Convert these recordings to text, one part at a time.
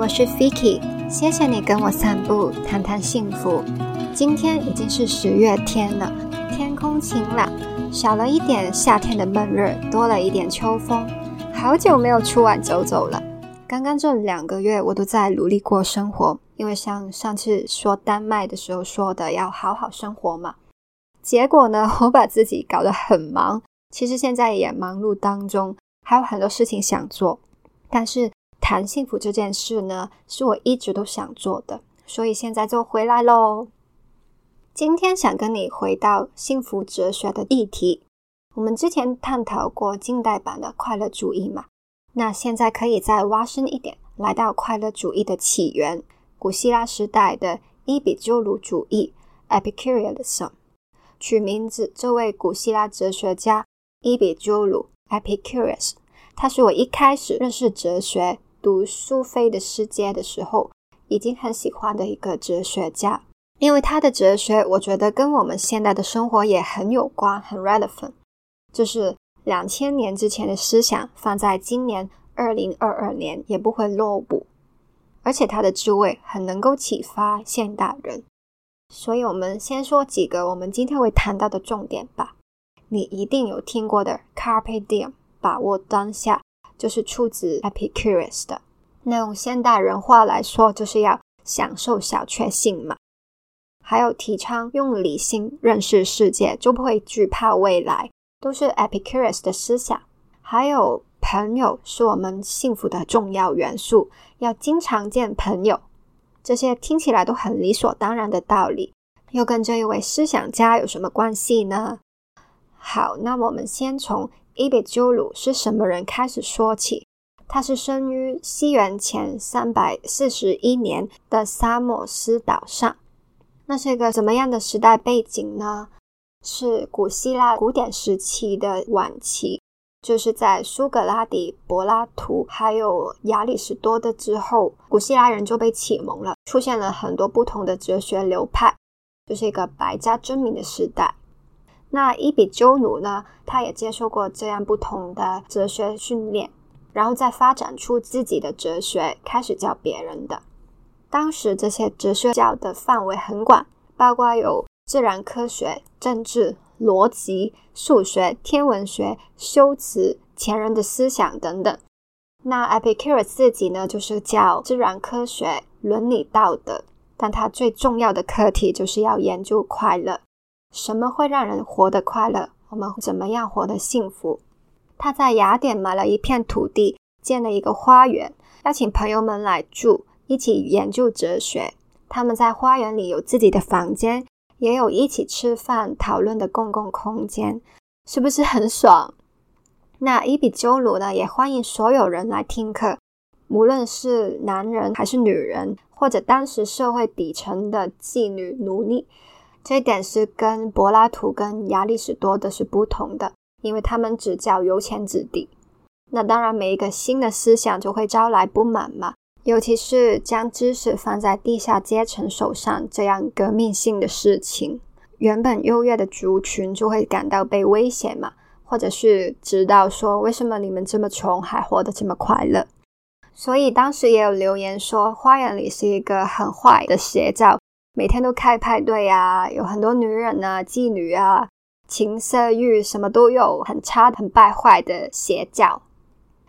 我是 Vicky，谢谢你跟我散步，谈谈幸福。今天已经是十月天了，天空晴朗，少了一点夏天的闷热，多了一点秋风。好久没有出外走走了。刚刚这两个月，我都在努力过生活，因为像上次说丹麦的时候说的，要好好生活嘛。结果呢，我把自己搞得很忙，其实现在也忙碌当中，还有很多事情想做，但是。谈幸福这件事呢，是我一直都想做的，所以现在就回来喽。今天想跟你回到幸福哲学的议题。我们之前探讨过近代版的快乐主义嘛，那现在可以再挖深一点，来到快乐主义的起源——古希腊时代的伊比鸠鲁主义 （Epicureanism）。取名字，这位古希腊哲学家伊比鸠鲁 （Epicurus），他是我一开始认识哲学。读苏菲的世界的时候，已经很喜欢的一个哲学家，因为他的哲学，我觉得跟我们现在的生活也很有关，很 relevant。就是两千年之前的思想，放在今年二零二二年也不会落伍，而且他的智慧很能够启发现代人。所以，我们先说几个我们今天会谈到的重点吧。你一定有听过的 “carpe diem”，把握当下。就是出自 Epicurus 的，那用现代人话来说，就是要享受小确幸嘛。还有提倡用理性认识世界，就不会惧怕未来，都是 Epicurus 的思想。还有朋友是我们幸福的重要元素，要经常见朋友，这些听起来都很理所当然的道理，又跟这一位思想家有什么关系呢？好，那我们先从。伊比鸠鲁是什么人？开始说起，他是生于西元前三百四十一年的萨摩斯岛上。那是一个怎么样的时代背景呢？是古希腊古典时期的晚期，就是在苏格拉底、柏拉图还有亚里士多德之后，古希腊人就被启蒙了，出现了很多不同的哲学流派，就是一个百家争鸣的时代。那伊比鸠奴呢？他也接受过这样不同的哲学训练，然后再发展出自己的哲学，开始教别人的。当时这些哲学教的范围很广，包括有自然科学、政治、逻辑、数学、天文学、修辞、前人的思想等等。那 Epicurus 自己呢，就是教自然科学、伦理道德，但他最重要的课题就是要研究快乐。什么会让人活得快乐？我们怎么样活得幸福？他在雅典买了一片土地，建了一个花园，邀请朋友们来住，一起研究哲学。他们在花园里有自己的房间，也有一起吃饭讨论的公共空间，是不是很爽？那伊比鸠鲁呢？也欢迎所有人来听课，无论是男人还是女人，或者当时社会底层的妓女、奴隶。这一点是跟柏拉图跟亚里士多德是不同的，因为他们只教有钱子弟。那当然，每一个新的思想就会招来不满嘛，尤其是将知识放在地下阶层手上这样革命性的事情，原本优越的族群就会感到被威胁嘛，或者是知道说为什么你们这么穷还活得这么快乐。所以当时也有留言说，花园里是一个很坏的邪教。每天都开派对啊，有很多女人啊，妓女啊，情色欲什么都有，很差、很败坏的邪教。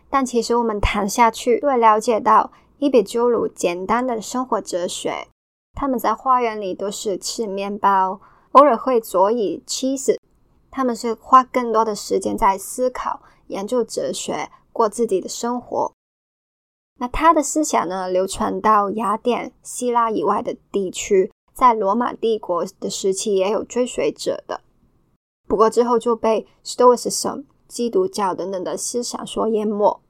但其实我们谈下去，会了解到伊比鸠鲁简单的生活哲学。他们在花园里都是吃面包，偶尔会佐以 cheese。他们是花更多的时间在思考、研究哲学，过自己的生活。那他的思想呢，流传到雅典、希腊以外的地区。在罗马帝国的时期也有追随者的，不过之后就被 Stoicism 基督教等等的思想所淹没，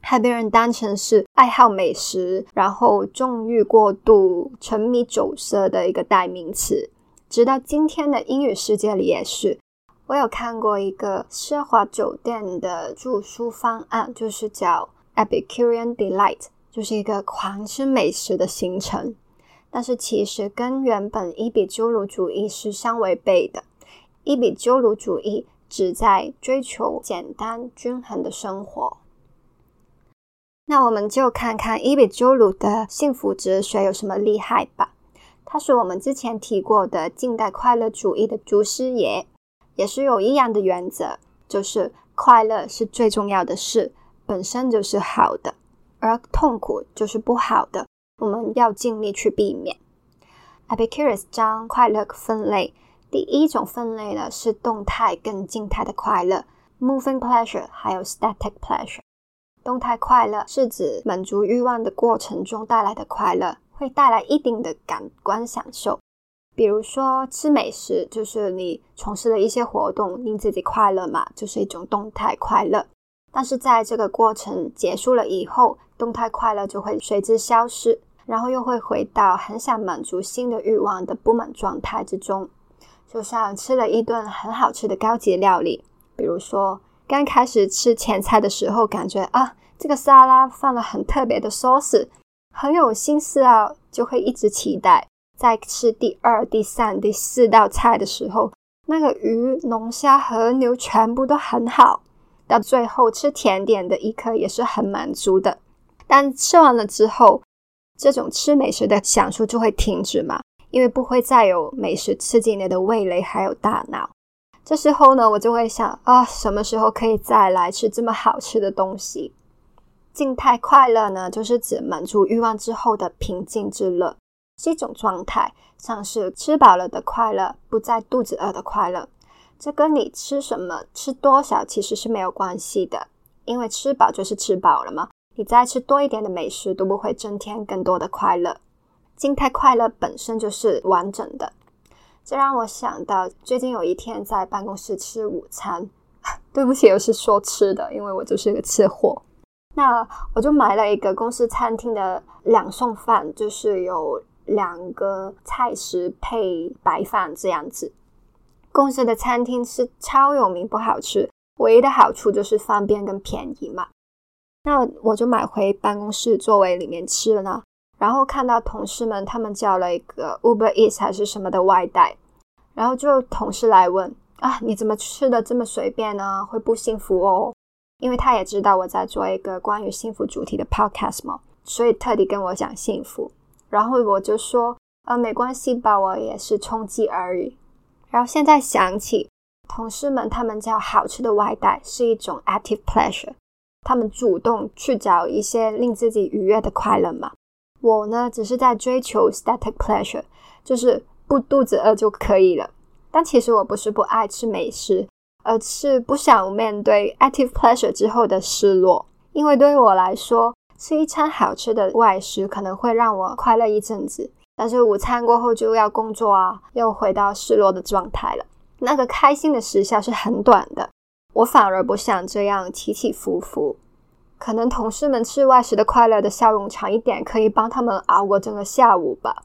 还被人当成是爱好美食，然后纵欲过度、沉迷酒色的一个代名词。直到今天的英语世界里也是。我有看过一个奢华酒店的住宿方案，就是叫 Epicurean Delight，就是一个狂吃美食的行程。但是其实跟原本伊比鸠鲁主义是相违背的。伊比鸠鲁主义旨在追求简单均衡的生活。那我们就看看伊比鸠鲁的幸福哲学有什么厉害吧。他是我们之前提过的近代快乐主义的祖师爷，也是有一样的原则，就是快乐是最重要的事，本身就是好的，而痛苦就是不好的，我们要尽力去避免。Epicurus 将快乐分类，第一种分类呢是动态跟静态的快乐 （moving pleasure） 还有 static pleasure。动态快乐是指满足欲望的过程中带来的快乐，会带来一定的感官享受。比如说吃美食，就是你从事了一些活动，令自己快乐嘛，就是一种动态快乐。但是在这个过程结束了以后，动态快乐就会随之消失，然后又会回到很想满足新的欲望的不满状态之中。就像吃了一顿很好吃的高级料理，比如说。刚开始吃前菜的时候，感觉啊，这个沙拉放了很特别的 sauce，很有心思啊，就会一直期待。在吃第二、第三、第四道菜的时候，那个鱼、龙虾和牛全部都很好。到最后吃甜点的一刻也是很满足的。但吃完了之后，这种吃美食的享受就会停止嘛，因为不会再有美食刺激你的味蕾还有大脑。这时候呢，我就会想啊，什么时候可以再来吃这么好吃的东西？静态快乐呢，就是指满足欲望之后的平静之乐，是一种状态，像是吃饱了的快乐，不再肚子饿的快乐。这跟你吃什么、吃多少其实是没有关系的，因为吃饱就是吃饱了嘛。你再吃多一点的美食都不会增添更多的快乐。静态快乐本身就是完整的。这让我想到，最近有一天在办公室吃午餐，对不起，又是说吃的，因为我就是个吃货。那我就买了一个公司餐厅的两送饭，就是有两个菜食配白饭这样子。公司的餐厅是超有名，不好吃，唯一的好处就是方便跟便宜嘛。那我就买回办公室座位里面吃了呢。然后看到同事们，他们叫了一个 Uber Eats 还是什么的外带，然后就同事来问啊，你怎么吃的这么随便呢？会不幸福哦。因为他也知道我在做一个关于幸福主题的 podcast 嘛，所以特地跟我讲幸福。然后我就说，呃，没关系吧，我也是充饥而已。然后现在想起，同事们他们叫好吃的外带是一种 active pleasure，他们主动去找一些令自己愉悦的快乐嘛。我呢，只是在追求 static pleasure，就是不肚子饿就可以了。但其实我不是不爱吃美食，而是不想面对 active pleasure 之后的失落。因为对于我来说，吃一餐好吃的外食可能会让我快乐一阵子，但是午餐过后就要工作啊，又回到失落的状态了。那个开心的时效是很短的，我反而不想这样起起伏伏。可能同事们吃外食的快乐的笑容长一点，可以帮他们熬过整个下午吧。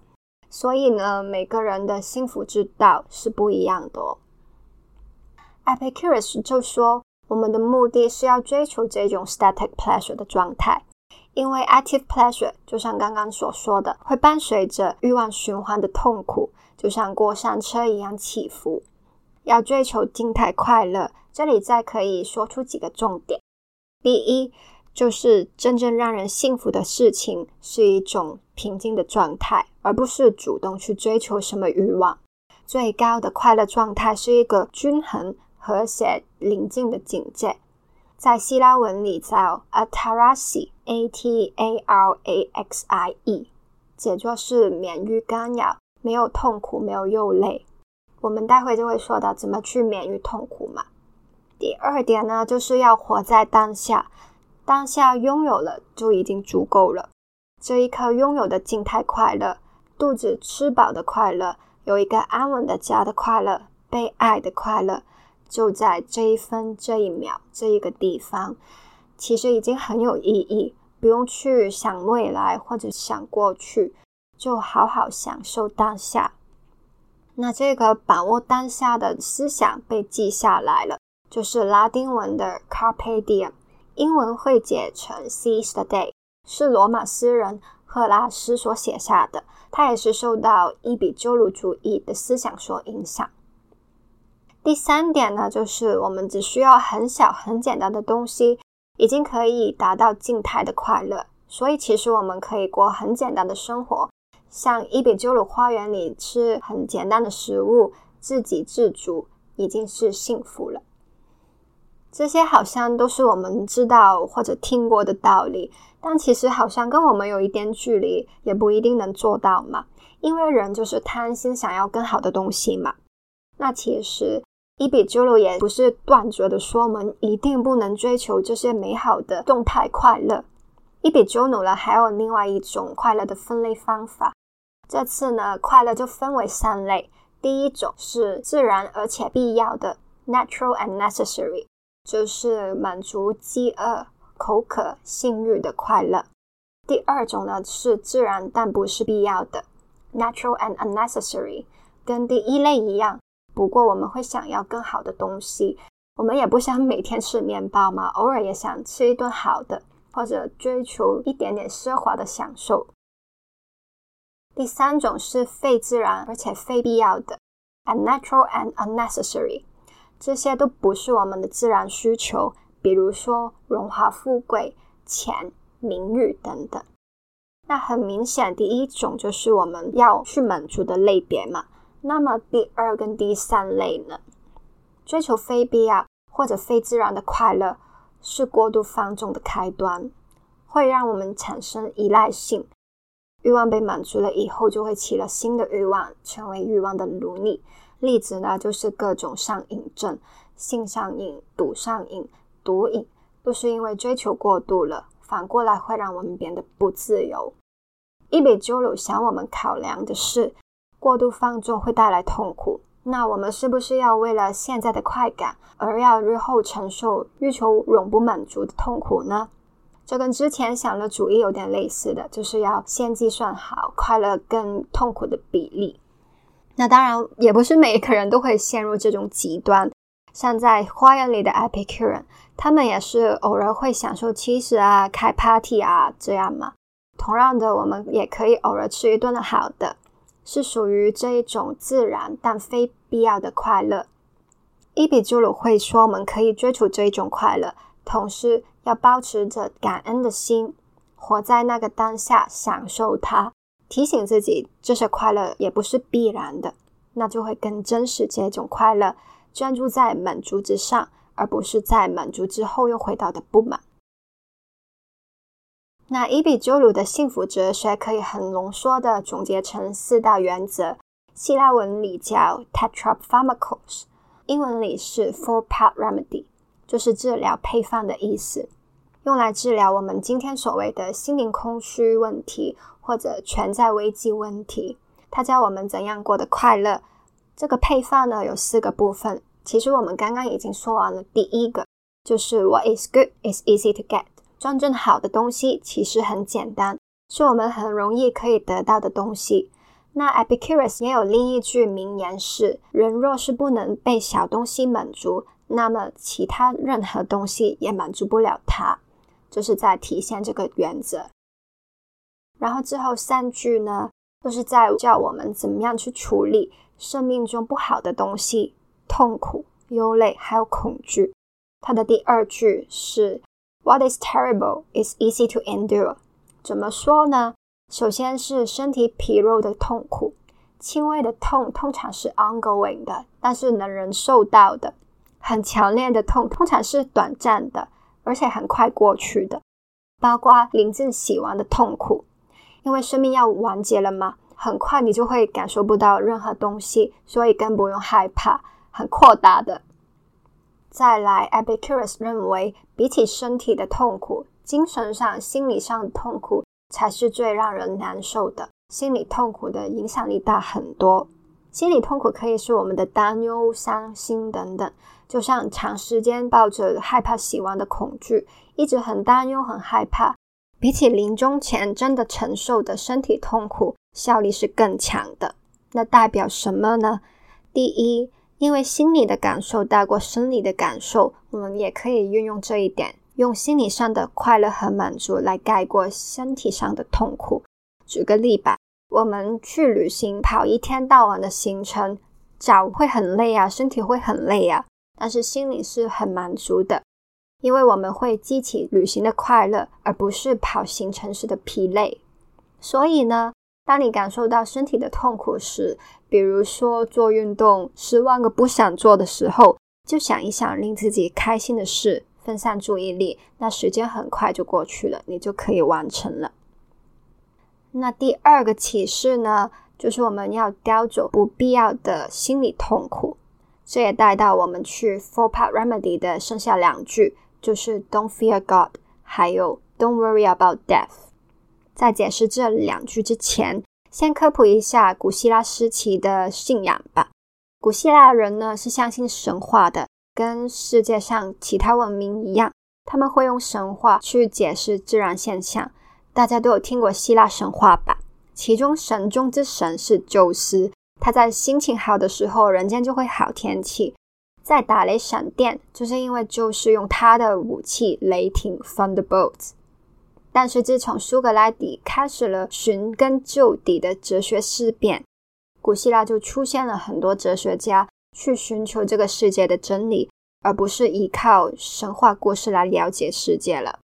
所以呢，每个人的幸福之道是不一样的哦。Epicurus 就说，我们的目的是要追求这种 static pleasure 的状态，因为 active pleasure 就像刚刚所说的，会伴随着欲望循环的痛苦，就像过山车一样起伏。要追求静态快乐，这里再可以说出几个重点。第一。就是真正让人幸福的事情是一种平静的状态，而不是主动去追求什么欲望。最高的快乐状态是一个均衡、和谐、宁静的境界。在希腊文里叫 ataraxi，a t a r a x i e，解作是免于干扰，没有痛苦，没有忧累。我们待会就会说到怎么去免于痛苦嘛。第二点呢，就是要活在当下。当下拥有了就已经足够了。这一刻拥有的静态快乐，肚子吃饱的快乐，有一个安稳的家的快乐，被爱的快乐，就在这一分、这一秒、这一个地方，其实已经很有意义。不用去想未来或者想过去，就好好享受当下。那这个把握当下的思想被记下来了，就是拉丁文的 Carpe Diem。英文会解成 Seize the day，是罗马诗人赫拉斯所写下的。他也是受到伊比鸠鲁主义的思想所影响。第三点呢，就是我们只需要很小很简单的东西，已经可以达到静态的快乐。所以其实我们可以过很简单的生活，像伊比鸠鲁花园里吃很简单的食物，自给自足，已经是幸福了。这些好像都是我们知道或者听过的道理，但其实好像跟我们有一点距离，也不一定能做到嘛。因为人就是贪心，想要更好的东西嘛。那其实伊比鸠鲁也不是断绝的说我们一定不能追求这些美好的动态快乐。伊比鸠鲁呢还有另外一种快乐的分类方法。这次呢，快乐就分为三类。第一种是自然而且必要的 （natural and necessary）。就是满足饥饿、口渴、性欲的快乐。第二种呢是自然但不是必要的，natural and unnecessary，跟第一类一样。不过我们会想要更好的东西，我们也不想每天吃面包嘛，偶尔也想吃一顿好的，或者追求一点点奢华的享受。第三种是非自然而且非必要的，unnatural and unnecessary。这些都不是我们的自然需求，比如说荣华富贵、钱、名誉等等。那很明显，第一种就是我们要去满足的类别嘛。那么第二跟第三类呢？追求非必要或者非自然的快乐，是过度放纵的开端，会让我们产生依赖性。欲望被满足了以后，就会起了新的欲望，成为欲望的奴隶。例子呢，就是各种上瘾症，性上瘾、赌上瘾、毒瘾，都是因为追求过度了，反过来会让我们变得不自由。伊比鸠鲁想我们考量的是，过度放纵会带来痛苦，那我们是不是要为了现在的快感，而要日后承受欲求永不满足的痛苦呢？这跟之前想的主意有点类似的，就是要先计算好快乐跟痛苦的比例。那当然也不是每一个人都会陷入这种极端，像在花园里的 Epicurean，他们也是偶尔会享受 cheese 啊、开 party 啊这样嘛。同样的，我们也可以偶尔吃一顿好的，是属于这一种自然但非必要的快乐。伊比朱鲁会说，我们可以追求这一种快乐，同时要保持着感恩的心，活在那个当下，享受它。提醒自己，这些快乐也不是必然的，那就会更珍视这种快乐，专注在满足之上，而不是在满足之后又回到的不满。那伊比鸠鲁的幸福哲学可以很浓缩的总结成四大原则，希腊文里叫 tetrapharmakos，英文里是 four-part remedy，就是治疗配方的意思，用来治疗我们今天所谓的心灵空虚问题。或者存在危机问题，他教我们怎样过得快乐。这个配方呢有四个部分，其实我们刚刚已经说完了。第一个就是 What is good is easy to get，真正好的东西其实很简单，是我们很容易可以得到的东西。那 Epicurus 也有另一句名言是：人若是不能被小东西满足，那么其他任何东西也满足不了他。就是在体现这个原则。然后之后三句呢，都是在教我们怎么样去处理生命中不好的东西、痛苦、忧累，还有恐惧。它的第二句是 "What is terrible is easy to endure"。怎么说呢？首先是身体疲弱的痛苦，轻微的痛通常是 ongoing 的，但是能忍受到的；很强烈的痛通常是短暂的，而且很快过去的，包括临近死亡的痛苦。因为生命要完结了嘛，很快你就会感受不到任何东西，所以更不用害怕，很扩大的。再来，Epicurus 认为，比起身体的痛苦，精神上、心理上的痛苦才是最让人难受的。心理痛苦的影响力大很多。心理痛苦可以是我们的担忧、伤心等等，就像长时间抱着害怕死亡的恐惧，一直很担忧、很害怕。比起临终前真的承受的身体痛苦，效力是更强的。那代表什么呢？第一，因为心理的感受大过生理的感受，我们也可以运用这一点，用心理上的快乐和满足来盖过身体上的痛苦。举个例吧，我们去旅行，跑一天到晚的行程，脚会很累啊，身体会很累啊，但是心里是很满足的。因为我们会激起旅行的快乐，而不是跑行程时的疲累。所以呢，当你感受到身体的痛苦时，比如说做运动十万个不想做的时候，就想一想令自己开心的事，分散注意力，那时间很快就过去了，你就可以完成了。那第二个启示呢，就是我们要叼走不必要的心理痛苦。这也带到我们去 Four Part Remedy 的剩下两句。就是 "Don't fear God"，还有 "Don't worry about death"。在解释这两句之前，先科普一下古希腊时期的信仰吧。古希腊人呢是相信神话的，跟世界上其他文明一样，他们会用神话去解释自然现象。大家都有听过希腊神话吧？其中神中之神是宙斯，他在心情好的时候，人间就会好天气。在打雷闪电，就是因为就是用他的武器雷霆 （thunderbolts）。但是自从苏格拉底开始了寻根究底的哲学思辨，古希腊就出现了很多哲学家去寻求这个世界的真理，而不是依靠神话故事来了解世界了。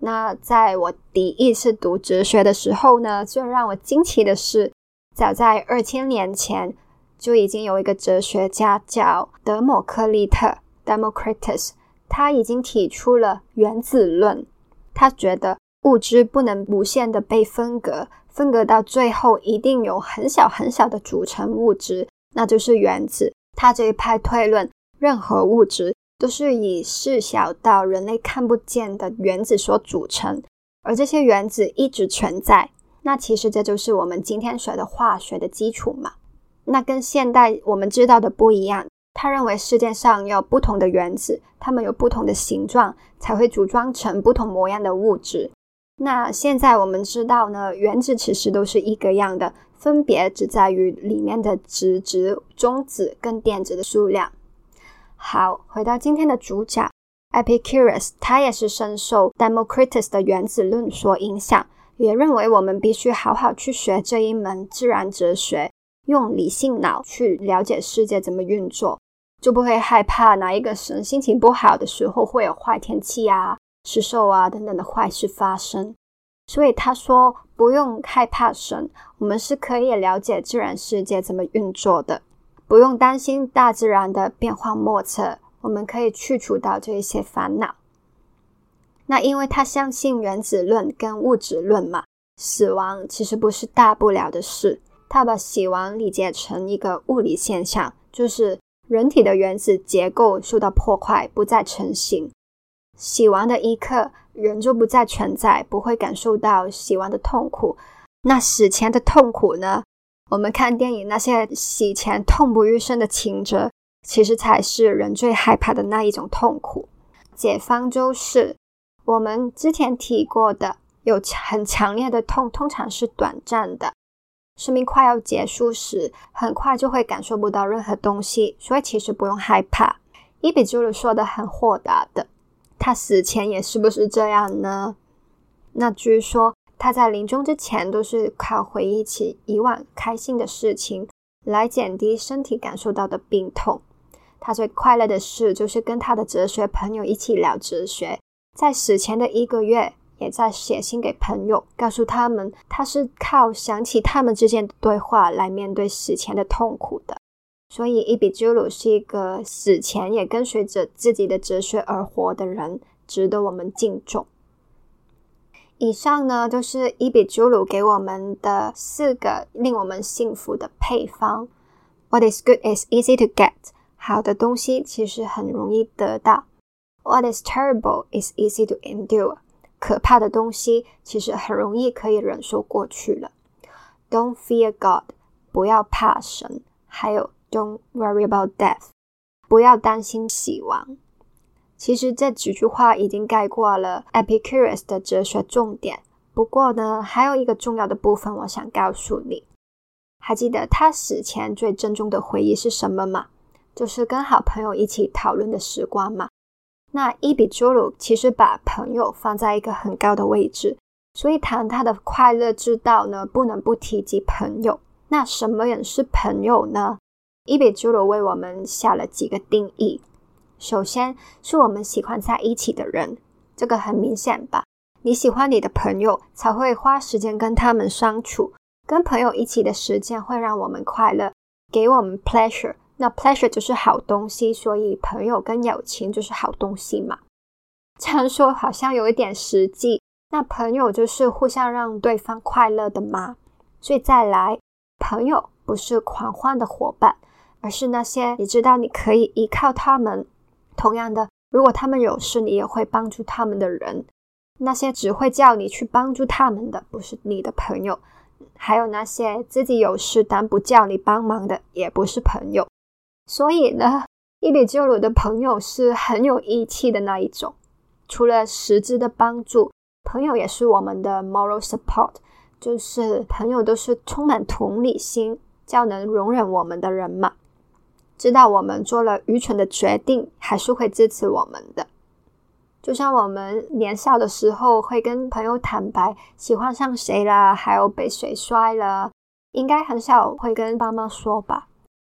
那在我第一次读哲学的时候呢，最让我惊奇的是，早在二千年前。就已经有一个哲学家叫德谟克利特 （Democritus），他已经提出了原子论。他觉得物质不能无限的被分割，分割到最后一定有很小很小的组成物质，那就是原子。他这一派推论，任何物质都是以细小到人类看不见的原子所组成，而这些原子一直存在。那其实这就是我们今天学的化学的基础嘛。那跟现代我们知道的不一样。他认为世界上有不同的原子，它们有不同的形状，才会组装成不同模样的物质。那现在我们知道呢，原子其实都是一个样的，分别只在于里面的质子、中子跟电子的数量。好，回到今天的主角 Epicurus，他也是深受 Democritus 的原子论所影响，也认为我们必须好好去学这一门自然哲学。用理性脑去了解世界怎么运作，就不会害怕哪一个神心情不好的时候会有坏天气啊、失寿啊等等的坏事发生。所以他说不用害怕神，我们是可以了解自然世界怎么运作的，不用担心大自然的变幻莫测，我们可以去除掉这一些烦恼。那因为他相信原子论跟物质论嘛，死亡其实不是大不了的事。他把死亡理解成一个物理现象，就是人体的原子结构受到破坏，不再成型。死亡的一刻，人就不再存在，不会感受到死亡的痛苦。那死前的痛苦呢？我们看电影那些死前痛不欲生的情节，其实才是人最害怕的那一种痛苦。解方舟是我们之前提过的，有很强烈的痛，通常是短暂的。生命快要结束时，很快就会感受不到任何东西，所以其实不用害怕。伊比朱鲁说的很豁达的，他死前也是不是这样呢？那据说他在临终之前都是靠回忆起以往开心的事情来减低身体感受到的病痛。他最快乐的事就是跟他的哲学朋友一起聊哲学，在死前的一个月。也在写信给朋友，告诉他们他是靠想起他们之间的对话来面对死前的痛苦的。所以，伊比鸠鲁是一个死前也跟随着自己的哲学而活的人，值得我们敬重。以上呢，就是伊比鸠鲁给我们的四个令我们幸福的配方。What is good is easy to get，好的东西其实很容易得到。What is terrible is easy to endure。可怕的东西其实很容易可以忍受过去了。Don't fear God，不要怕神。还有，Don't worry about death，不要担心死亡。其实这几句话已经概括了 Epicurus 的哲学重点。不过呢，还有一个重要的部分，我想告诉你。还记得他死前最珍重的回忆是什么吗？就是跟好朋友一起讨论的时光嘛。那伊比朱鲁其实把朋友放在一个很高的位置，所以谈他的快乐之道呢，不能不提及朋友。那什么人是朋友呢？伊比朱鲁为我们下了几个定义。首先是我们喜欢在一起的人，这个很明显吧？你喜欢你的朋友，才会花时间跟他们相处。跟朋友一起的时间会让我们快乐，给我们 pleasure。那 pleasure 就是好东西，所以朋友跟友情就是好东西嘛。这样说好像有一点实际。那朋友就是互相让对方快乐的吗？所以再来，朋友不是狂欢的伙伴，而是那些你知道你可以依靠他们。同样的，如果他们有事，你也会帮助他们的人。那些只会叫你去帮助他们的，不是你的朋友。还有那些自己有事但不叫你帮忙的，也不是朋友。所以呢，伊比鸠鲁的朋友是很有义气的那一种。除了实质的帮助，朋友也是我们的 moral support，就是朋友都是充满同理心、较能容忍我们的人嘛。知道我们做了愚蠢的决定，还是会支持我们的。就像我们年少的时候会跟朋友坦白喜欢上谁了，还有被谁摔了，应该很少会跟爸妈说吧。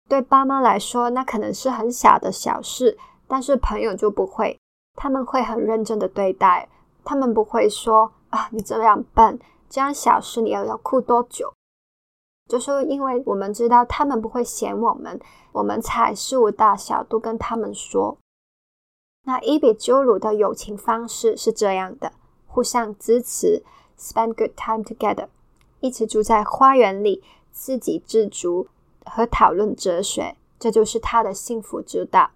对爸妈来说，那可能是很小的小事，但是朋友就不会，他们会很认真的对待，他们不会说啊，你这样笨，这样小事你要要哭多久？就是因为我们知道他们不会嫌我们，我们才事无大小都跟他们说。那伊比鸠鲁的友情方式是这样的：互相支持，spend good time together，一起住在花园里，自给自足。和讨论哲学，这就是他的幸福之道。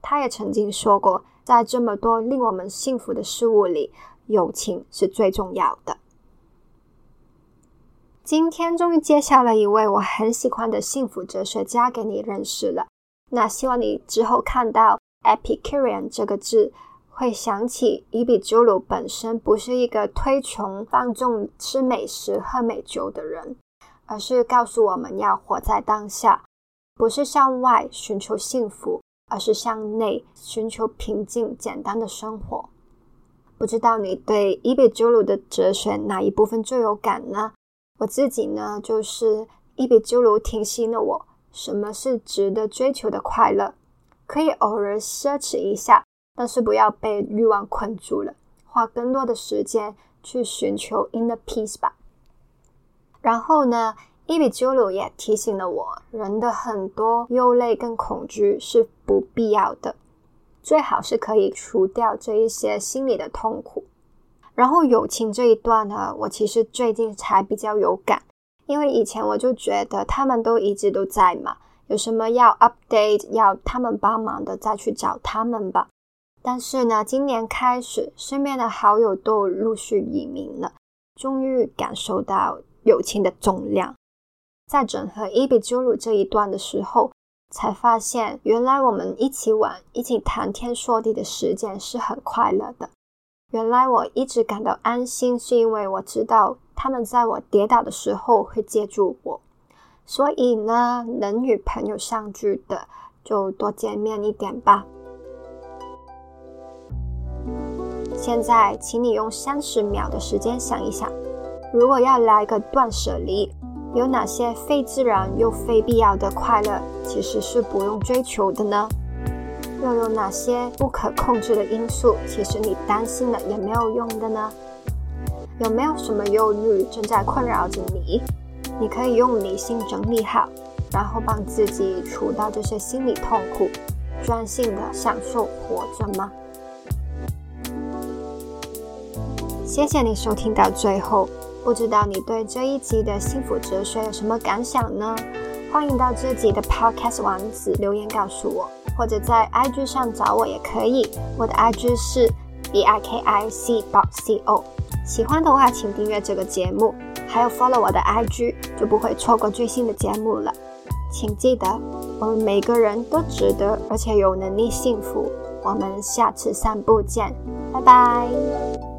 他也曾经说过，在这么多令我们幸福的事物里，友情是最重要的。今天终于介绍了一位我很喜欢的幸福哲学家给你认识了。那希望你之后看到 Epicurean 这个字，会想起伊比鸠鲁本身不是一个推崇放纵吃美食、喝美酒的人。而是告诉我们要活在当下，不是向外寻求幸福，而是向内寻求平静、简单的生活。不知道你对伊比鸠鲁的哲学哪一部分最有感呢？我自己呢，就是伊比鸠鲁提醒了我，什么是值得追求的快乐，可以偶尔奢侈一下，但是不要被欲望困住了，花更多的时间去寻求 inner peace 吧。然后呢，伊比鸠鲁也提醒了我，人的很多忧虑跟恐惧是不必要的，最好是可以除掉这一些心理的痛苦。然后友情这一段呢，我其实最近才比较有感，因为以前我就觉得他们都一直都在嘛，有什么要 update 要他们帮忙的，再去找他们吧。但是呢，今年开始，身边的好友都陆续移民了，终于感受到。友情的重量，在整合伊比鸠鲁这一段的时候，才发现原来我们一起玩、一起谈天说地的时间是很快乐的。原来我一直感到安心，是因为我知道他们在我跌倒的时候会接住我。所以呢，能与朋友相聚的，就多见面一点吧。现在，请你用三十秒的时间想一想。如果要来个断舍离，有哪些非自然又非必要的快乐其实是不用追求的呢？又有哪些不可控制的因素，其实你担心了也没有用的呢？有没有什么忧虑正在困扰着你？你可以用理性整理好，然后帮自己除掉这些心理痛苦，专心的享受活着吗？谢谢你收听到最后。不知道你对这一集的幸福哲学有什么感想呢？欢迎到自己的 Podcast 网址留言告诉我，或者在 IG 上找我也可以。我的 IG 是 b i k i c c o。喜欢的话，请订阅这个节目，还有 follow 我的 IG，就不会错过最新的节目了。请记得，我们每个人都值得，而且有能力幸福。我们下次散步见，拜拜。